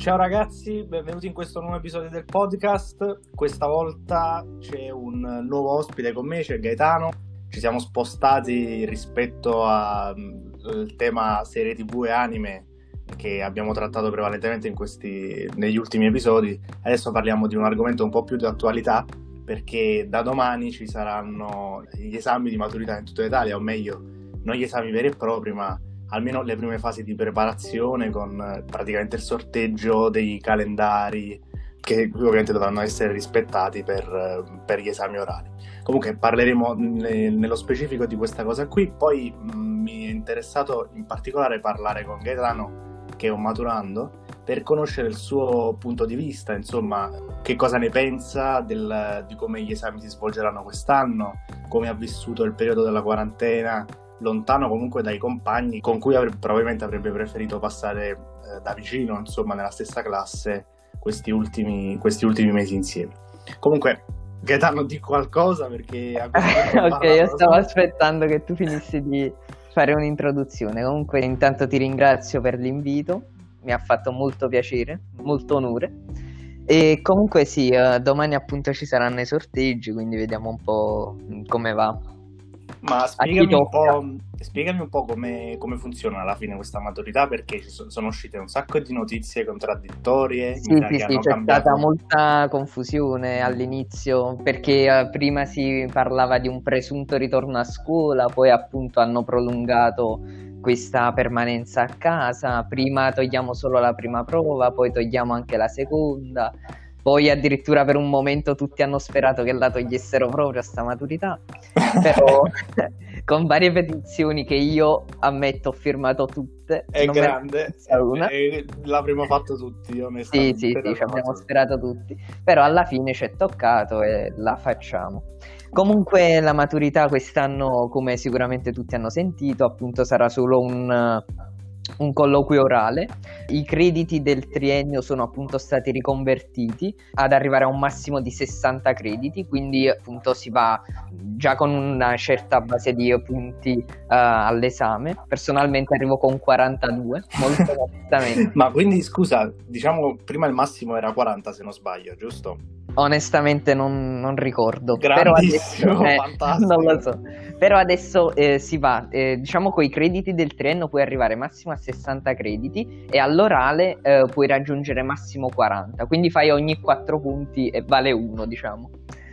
Ciao ragazzi, benvenuti in questo nuovo episodio del podcast. Questa volta c'è un nuovo ospite con me, c'è Gaetano. Ci siamo spostati rispetto al mm, tema serie tv e anime che abbiamo trattato prevalentemente questi, negli ultimi episodi. Adesso parliamo di un argomento un po' più di attualità perché da domani ci saranno gli esami di maturità in tutta Italia, o meglio, non gli esami veri e propri, ma almeno le prime fasi di preparazione con eh, praticamente il sorteggio dei calendari che ovviamente dovranno essere rispettati per, eh, per gli esami orali. Comunque parleremo ne, nello specifico di questa cosa qui, poi mm, mi è interessato in particolare parlare con Gaetano che è un maturando per conoscere il suo punto di vista, insomma, che cosa ne pensa del, di come gli esami si svolgeranno quest'anno, come ha vissuto il periodo della quarantena, lontano comunque dai compagni con cui avrebbe, probabilmente avrebbe preferito passare eh, da vicino, insomma, nella stessa classe questi ultimi, questi ultimi mesi insieme. Comunque, Gaetano, di qualcosa perché... ok, io stavo aspettando che tu finissi di fare un'introduzione. Comunque, intanto ti ringrazio per l'invito, mi ha fatto molto piacere, molto onore. E comunque sì, uh, domani appunto ci saranno i sorteggi, quindi vediamo un po' come va. Ma spiegami un, po', spiegami un po', come, come, funziona alla fine questa maturità, perché sono uscite un sacco di notizie contraddittorie. Sì, sì, sì, c'è cambiato... stata molta confusione all'inizio, perché uh, prima si parlava di un presunto ritorno a scuola, poi appunto hanno prolungato questa permanenza a casa, prima togliamo solo la prima prova, poi togliamo anche la seconda poi addirittura per un momento tutti hanno sperato che la togliessero proprio a sta maturità, però con varie petizioni che io ammetto ho firmato tutte. È grande. È, l'avremmo fatto tutti, onestamente. Sì, sì, sì, ci abbiamo sperato tutti, però alla fine ci è toccato e la facciamo. Comunque la maturità quest'anno, come sicuramente tutti hanno sentito, appunto sarà solo un un colloquio orale. I crediti del triennio sono appunto stati riconvertiti ad arrivare a un massimo di 60 crediti, quindi appunto si va già con una certa base di punti uh, all'esame. Personalmente arrivo con 42, molto onestamente. Ma quindi scusa, diciamo prima il massimo era 40 se non sbaglio, giusto? Onestamente non, non ricordo. Però adesso, eh, non lo so. Però adesso eh, si va, eh, diciamo con i crediti del triennio puoi arrivare massimo a 60 crediti e all'orale eh, puoi raggiungere massimo 40. Quindi fai ogni 4 punti e vale 1, diciamo.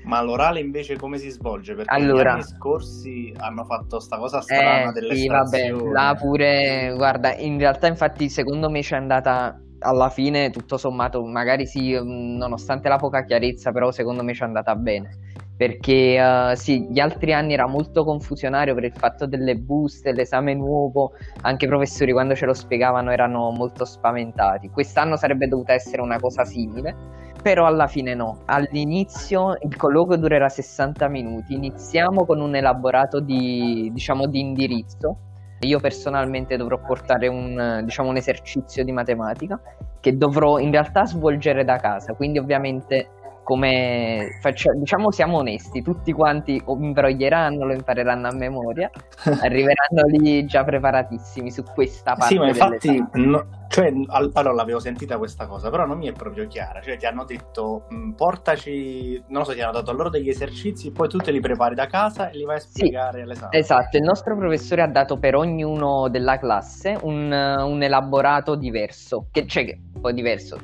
Ma l'orale invece come si svolge? Perché allora, gli anni scorsi hanno fatto sta cosa strana eh, delle Sì, vabbè, là pure, guarda, in realtà infatti secondo me ci è andata alla fine tutto sommato, magari sì, mm, nonostante la poca chiarezza, però secondo me ci è andata bene. Perché uh, sì, gli altri anni era molto confusionario per il fatto delle buste, l'esame nuovo, anche i professori quando ce lo spiegavano erano molto spaventati. Quest'anno sarebbe dovuta essere una cosa simile, però alla fine no. All'inizio il colloquio durerà 60 minuti, iniziamo con un elaborato di, diciamo, di indirizzo io personalmente dovrò portare un, diciamo, un esercizio di matematica che dovrò in realtà svolgere da casa, quindi ovviamente come facciamo, diciamo siamo onesti, tutti quanti imbroglieranno, lo impareranno a memoria, arriveranno lì già preparatissimi su questa parte. Sì, ma infatti, no, cioè, allora l'avevo sentita questa cosa, però non mi è proprio chiara, cioè ti hanno detto mm, portaci, non so, ti hanno dato loro degli esercizi, poi tu te li prepari da casa e li vai a spiegare sì, all'esame. Esatto, il nostro professore ha dato per ognuno della classe un, un elaborato diverso, che, cioè un po' diverso,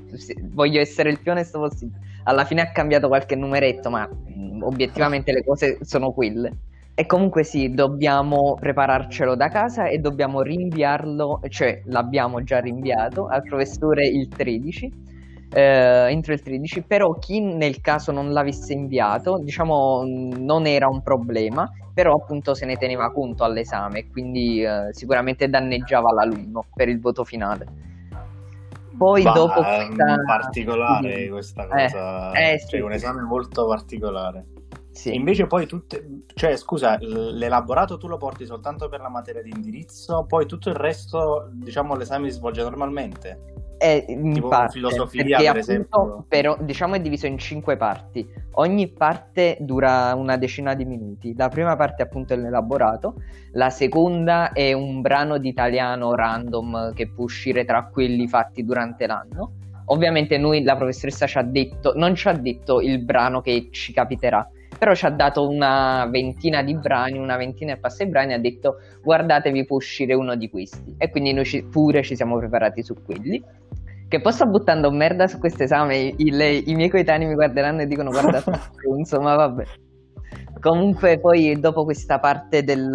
voglio essere il più onesto possibile alla fine ha cambiato qualche numeretto, ma mm, obiettivamente le cose sono quelle. E comunque sì, dobbiamo prepararcelo da casa e dobbiamo rinviarlo, cioè l'abbiamo già rinviato al professore il 13, eh, entro il 13, però chi nel caso non l'avesse inviato, diciamo non era un problema, però appunto se ne teneva conto all'esame, quindi eh, sicuramente danneggiava l'alunno per il voto finale. Poi bah, dopo questa... particolare questa eh, cosa, eh, eh, cioè sì, un esame molto particolare. Sì. Invece poi tutte, cioè scusa, l'elaborato tu lo porti soltanto per la materia di indirizzo, poi tutto il resto, diciamo, l'esame si svolge normalmente? È in tipo parte, filosofia, per esempio. Però, diciamo è diviso in cinque parti. Ogni parte dura una decina di minuti. La prima parte appunto è l'elaborato, la seconda è un brano di italiano random che può uscire tra quelli fatti durante l'anno Ovviamente noi, la professoressa ci ha detto, non ci ha detto il brano che ci capiterà, però ci ha dato una ventina di brani, una ventina e passa di brani, e ha detto guardatevi può uscire uno di questi. E quindi noi ci, pure ci siamo preparati su quelli. Che poi sto buttando merda su questo esame, i, i, i miei coetanei mi guarderanno e dicono guarda, insomma vabbè. Comunque poi dopo questa parte del,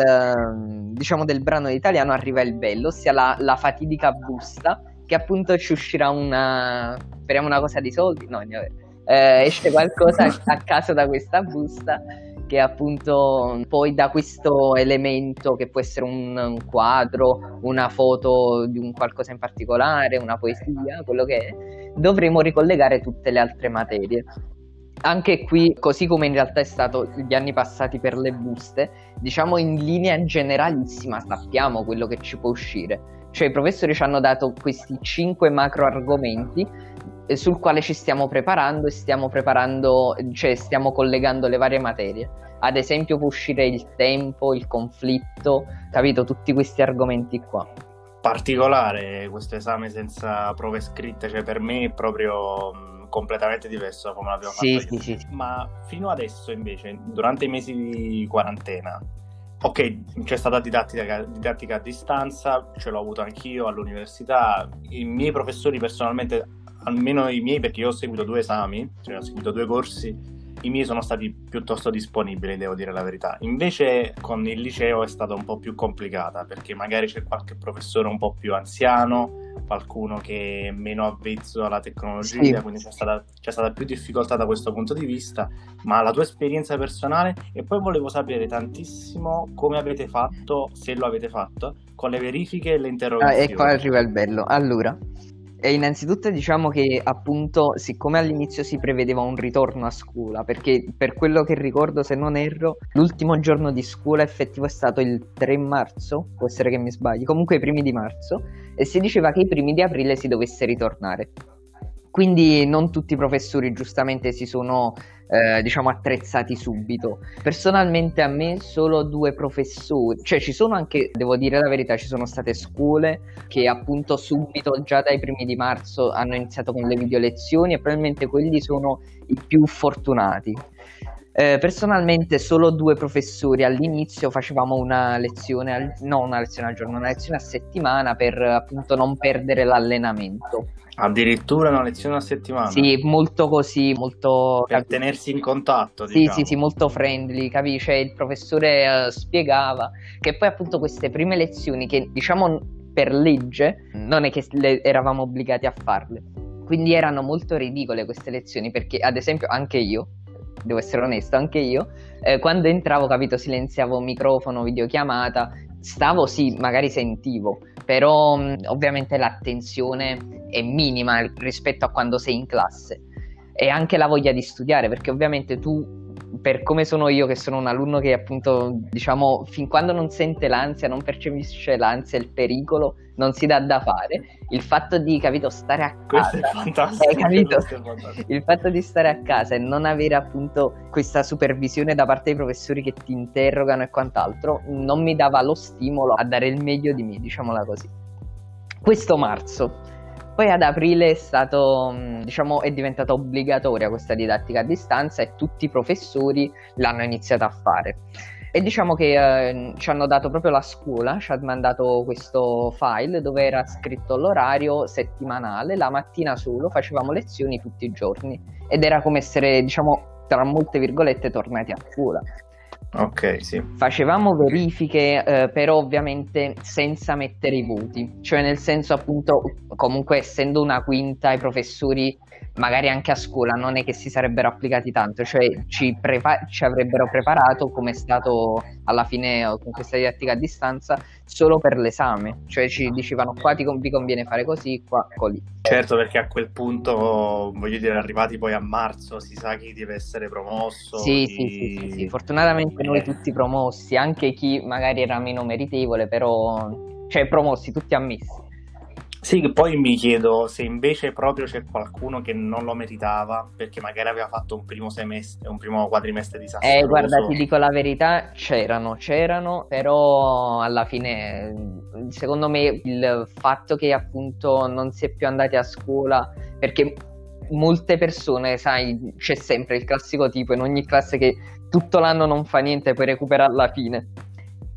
diciamo, del brano italiano arriva il bello, ossia la, la fatidica busta, che appunto ci uscirà una... speriamo una cosa di soldi, no, eh, esce qualcosa a caso da questa busta che appunto poi da questo elemento che può essere un, un, quadro, una foto di un qualcosa in particolare, una poesia, quello che è, dovremo ricollegare tutte le altre materie anche qui, così come in realtà è stato gli anni passati per le buste, diciamo in linea generalissima sappiamo quello che ci può uscire. Cioè i professori ci hanno dato questi cinque macro argomenti sul quale ci stiamo preparando e stiamo preparando, cioè stiamo collegando le varie materie. Ad esempio può uscire il tempo, il conflitto, capito? Tutti questi argomenti qua particolare questo esame senza prove scritte, cioè per me è proprio completamente diverso da come l'abbiamo sì, fatto sì, sì, Ma fino adesso invece, durante i mesi di quarantena, ok, c'è stata didattica, didattica a distanza, ce l'ho avuto anch'io all'università, i miei professori personalmente, almeno i miei perché io ho seguito due esami, cioè ho seguito due corsi, i miei sono stati piuttosto disponibili, devo dire la verità. Invece con il liceo è stata un po' più complicata perché magari c'è qualche professore un po' più anziano, qualcuno che è meno avvezzo alla tecnologia, sì. quindi c'è stata, c'è stata, più difficoltà da questo punto di vista, ma la tua esperienza personale e poi volevo sapere tantissimo come avete fatto, se lo avete fatto, con le verifiche e le interrogazioni. Ah, e qua arriva il bello. Allora, e innanzitutto diciamo che appunto siccome all'inizio si prevedeva un ritorno a scuola, perché per quello che ricordo se non erro l'ultimo giorno di scuola effettivo è stato il 3 marzo, può essere che mi sbagli, comunque i primi di marzo, e si diceva che i primi di aprile si dovesse ritornare. Quindi non tutti i professori giustamente si sono eh, diciamo attrezzati subito. Personalmente a me solo due professori, cioè ci sono anche, devo dire la verità, ci sono state scuole che appunto subito già dai primi di marzo hanno iniziato con le video lezioni e probabilmente quelli sono i più fortunati. Eh, personalmente solo due professori all'inizio facevamo una lezione, al, no una lezione al giorno, una lezione a settimana per appunto non perdere l'allenamento. Addirittura una lezione a settimana? Sì, molto così, molto... Per tenersi in contatto, Sì, diciamo. sì, sì, molto friendly, capisci? Cioè, il professore uh, spiegava che poi appunto queste prime lezioni che diciamo per legge non è che le, eravamo obbligati a farle. Quindi erano molto ridicole queste lezioni perché ad esempio anche io, devo essere onesto, anche io, eh, quando entravo, capito, silenziavo microfono, videochiamata, stavo sì, magari sentivo, però ovviamente l'attenzione è minima rispetto a quando sei in classe. E anche la voglia di studiare perché ovviamente tu per come sono io, che sono un alunno che appunto, diciamo, fin quando non sente l'ansia, non percepisce l'ansia, il pericolo, non si dà da fare. Il fatto di, capito, stare a casa. Questo è fantastico. Eh, capito? Il fatto di stare a casa e non avere appunto questa supervisione da parte dei professori che ti interrogano e quant'altro, non mi dava lo stimolo a dare il meglio di me, diciamola così. Questo marzo poi ad aprile è stato, mm, diciamo, è diventata obbligatoria questa didattica a distanza e tutti i professori l'hanno iniziata a fare. E diciamo che eh, ci hanno dato proprio la scuola, ci ha mandato questo file dove era scritto l'orario settimanale, la mattina solo facevamo lezioni tutti i giorni ed era come essere, diciamo, tra molte virgolette, tornati a scuola. Ok, sì. Facevamo verifiche, eh, però ovviamente senza mettere i voti, cioè nel senso appunto, comunque essendo una quinta, i professori magari anche a scuola non è che si sarebbero applicati tanto, cioè ci, prepa- ci avrebbero preparato come è stato alla fine con questa didattica a distanza solo per l'esame, cioè ci dicevano qua ti, vi conviene fare così, qua così. Certo, perché a quel punto, voglio dire, arrivati poi a marzo, si sa chi deve essere promosso. Sì, chi... sì, sì, sì, sì, fortunatamente noi tutti promossi, anche chi magari era meno meritevole, però, cioè promossi, tutti ammessi. Sì, che poi mi chiedo se invece proprio c'è qualcuno che non lo meritava perché magari aveva fatto un primo semestre, un primo quadrimestre disastroso. Eh, guarda, ti dico la verità, c'erano, c'erano, però alla fine, secondo me, il fatto che appunto non si è più andati a scuola, perché molte persone, sai, c'è sempre il classico tipo in ogni classe che tutto l'anno non fa niente e poi recupera alla fine.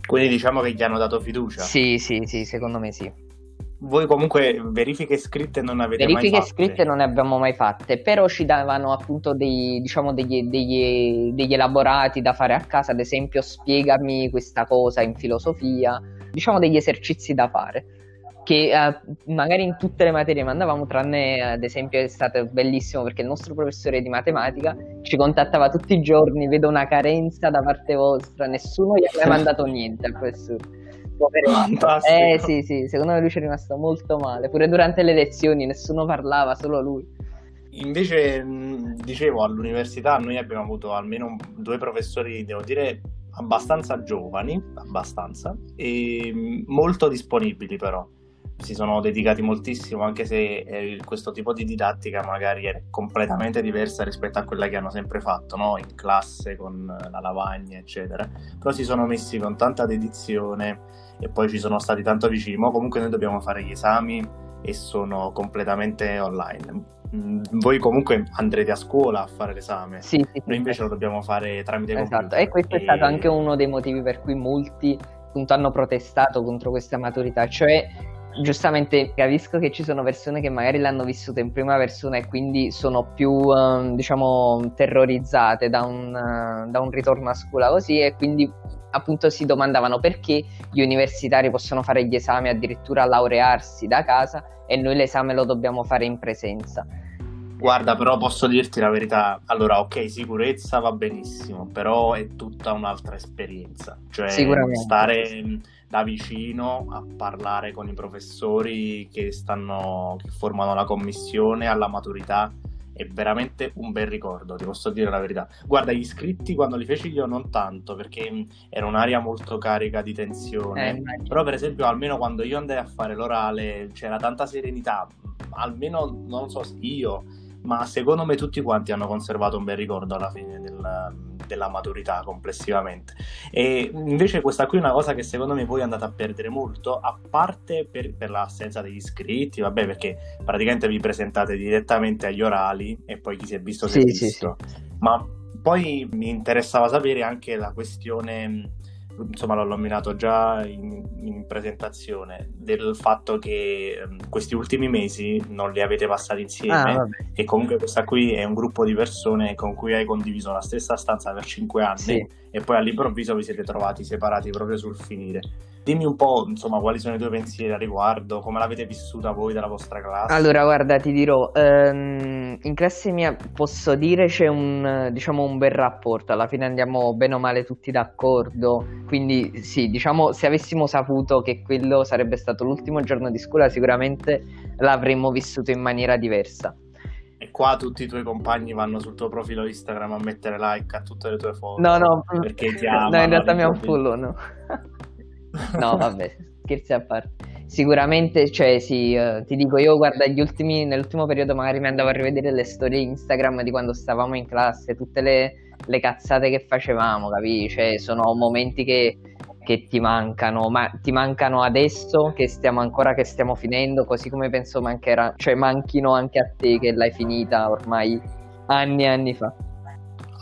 Quindi diciamo che gli hanno dato fiducia. Sì, sì, sì, secondo me sì voi comunque verifiche scritte non avete verifiche mai fatte? Verifiche scritte non ne abbiamo mai fatte, però ci davano appunto dei, diciamo, degli, degli, degli, elaborati da fare a casa, ad esempio spiegami questa cosa in filosofia, diciamo degli esercizi da fare che uh, magari in tutte le materie mandavamo, tranne ad esempio è stato bellissimo perché il nostro professore di matematica ci contattava tutti i giorni, vedo una carenza da parte vostra, nessuno gli aveva mandato niente al professore Fantastico. Eh sì, sì, secondo me lui ci è rimasto molto male. Pure durante le lezioni nessuno parlava, solo lui. Invece, dicevo, all'università noi abbiamo avuto almeno due professori, devo dire, abbastanza giovani, abbastanza, e molto disponibili però si sono dedicati moltissimo, anche se eh, questo tipo di didattica magari è completamente diversa rispetto a quella che hanno sempre fatto, no? in classe con la lavagna, eccetera. Però si sono messi con tanta dedizione e poi ci sono stati tanto vicini. Ma comunque noi dobbiamo fare gli esami e sono completamente online. Mm, voi comunque andrete a scuola a fare l'esame, sì, sì, noi invece lo dobbiamo fare tramite esatto. computer. E questo e... è stato anche uno dei motivi per cui molti appunto hanno protestato contro questa maturità, cioè giustamente capisco che ci sono persone che magari l'hanno vissuta in prima persona e quindi sono più, um, diciamo, terrorizzate da un, uh, da un, ritorno a scuola così e quindi appunto si domandavano perché gli universitari possono fare gli esami addirittura laurearsi da casa e noi l'esame lo dobbiamo fare in presenza. Guarda, però posso dirti la verità. Allora, ok, sicurezza va benissimo, però è tutta un'altra esperienza. Cioè, stare da vicino a parlare con i professori che, stanno, che formano la commissione alla maturità. È veramente un bel ricordo, ti posso dire la verità. Guarda, gli iscritti quando li feci io non tanto, perché era un'area molto carica di tensione, eh, però per esempio almeno quando io andai a fare l'orale c'era tanta serenità, almeno non so io ma secondo me tutti quanti hanno conservato un bel ricordo alla fine del, della maturità complessivamente. E invece questa qui è una cosa che secondo me voi andate a perdere molto, a parte per, per l'assenza degli iscritti, vabbè perché praticamente vi presentate direttamente agli orali e poi chi si è visto si sì, è visto. Sì, sì. Ma poi mi interessava sapere anche la questione insomma l'ho nominato già in, in, presentazione, del fatto che um, questi ultimi mesi non li avete passati insieme ah, e comunque questa qui è un gruppo di persone con cui hai condiviso la stessa stanza per cinque anni sì. e poi all'improvviso vi siete trovati separati proprio sul finire. Dimmi un po', insomma, quali sono i tuoi pensieri a riguardo, come l'avete vissuta voi della vostra classe? Allora, guarda, ti dirò, ehm, in classe mia posso dire c'è un, diciamo, un bel rapporto, alla fine andiamo bene o male tutti d'accordo, quindi sì, diciamo, se avessimo saputo che quello sarebbe stato l'ultimo giorno di scuola, sicuramente l'avremmo vissuto in maniera diversa. E qua tutti i tuoi compagni vanno sul tuo profilo Instagram a mettere like a tutte le tue foto. No, no, perché ti amano. No, in realtà mi follow, no. No, vabbè, scherzi a parte. Sicuramente, cioè, sì, uh, ti dico, io guarda, gli ultimi, nell'ultimo periodo magari mi andavo a rivedere le storie Instagram di quando stavamo in classe, tutte le, le cazzate che facevamo, capisci? Cioè, sono momenti che, che, ti mancano, ma ti mancano adesso che stiamo ancora, che stiamo finendo, così come penso mancherà, cioè manchino anche a te che l'hai finita ormai anni e anni fa.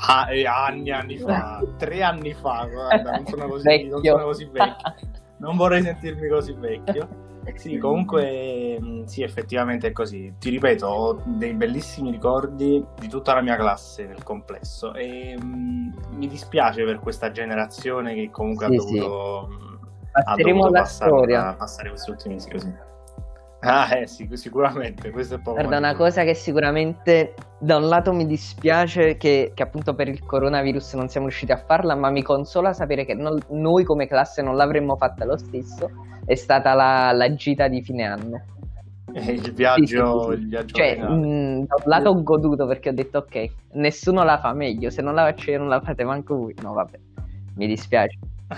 Ah, anni, anni fa, tre anni fa, guarda, non sono così, non sono così vecchio. Non vorrei sentirmi così vecchio. Sì, comunque, mm, sì, effettivamente è così. Ti ripeto, ho dei bellissimi ricordi di tutta la mia classe nel complesso e mh, mm, mi dispiace per questa generazione che comunque sì, ha dovuto, sì. ha dovuto passare, passare questi ultimi mesi così. Ah, eh, sì, sicuramente. Questo è. Guarda, una cosa che sicuramente da un lato mi dispiace che, che, appunto per il coronavirus non siamo riusciti a farla, ma mi consola sapere che non, noi come classe non l'avremmo fatta lo stesso. È stata la, la gita di fine anno. Eh, il viaggio, sì, sì, sì. Il viaggio cioè, mh, da un lato ho goduto perché ho detto ok, nessuno la fa meglio, se non la faccio io non la fate manco voi. No, vabbè, mi dispiace.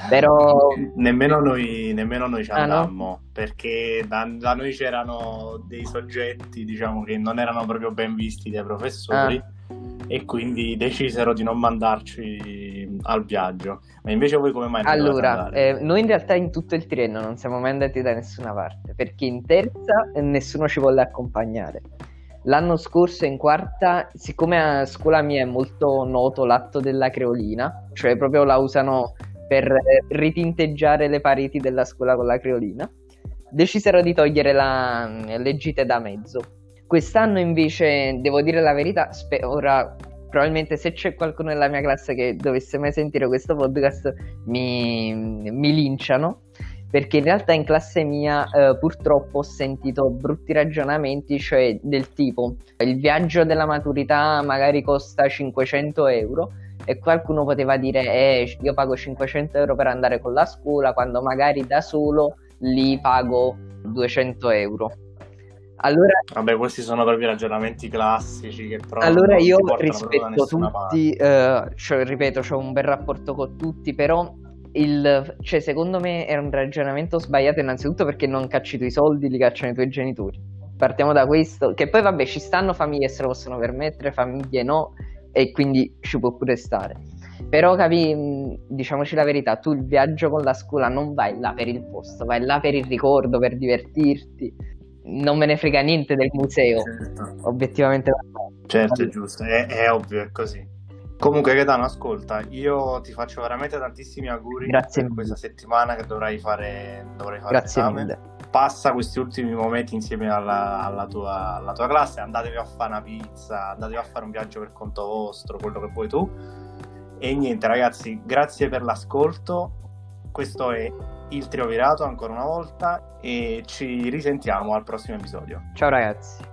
Però nemmeno noi, nemmeno noi ci andammo. Ah, no? perché da, da, noi c'erano dei soggetti diciamo che non erano proprio ben visti dai professori ah. e quindi decisero di non mandarci al viaggio ma invece voi come mai allora eh, noi in realtà in tutto il Tirreno non siamo mai andati da nessuna parte perché in terza nessuno ci volle accompagnare L'anno scorso in quarta, siccome a scuola mia è molto noto l'atto della creolina, cioè proprio la usano per ritinteggiare le pareti della scuola con la creolina, decisero di togliere la, le gite da mezzo. Quest'anno invece, devo dire la verità, spe- ora probabilmente se c'è qualcuno nella mia classe che dovesse mai sentire questo podcast mi, mi linciano perché in realtà in classe mia eh, purtroppo ho sentito brutti ragionamenti, cioè del tipo il viaggio della maturità magari costa 500 euro e qualcuno poteva dire eh, io pago 500 euro per andare con la scuola quando magari da solo li pago 200 euro. Allora, Vabbè, questi sono proprio ragionamenti classici che però Allora io rispetto tutti, eh, cioè, ripeto, ho un bel rapporto con tutti, però il, cioè, secondo me è un ragionamento sbagliato innanzitutto perché non cacci i tuoi soldi, li cacciano i tuoi genitori. Partiamo da questo, che poi vabbè ci stanno famiglie che se lo possono permettere, famiglie no, e quindi ci può pure stare. Però capi, diciamoci la verità, tu il viaggio con la scuola non vai là per il posto, vai là per il ricordo, per divertirti. Non me ne frega niente del museo, certo. obiettivamente. Certo, è giusto, è, è ovvio, è così. Comunque, Gaetano, ascolta, io ti faccio veramente tantissimi auguri Grazie per mille. questa settimana che dovrai fare, dovrai fare Grazie esame. mille. Passa questi ultimi momenti insieme alla, alla, tua, alla tua classe, andatevi a fare una pizza, andatevi a fare un viaggio per conto vostro, quello che vuoi tu. E niente, ragazzi, grazie per l'ascolto. Questo è il Triovirato ancora una volta e ci risentiamo al prossimo episodio. Ciao ragazzi.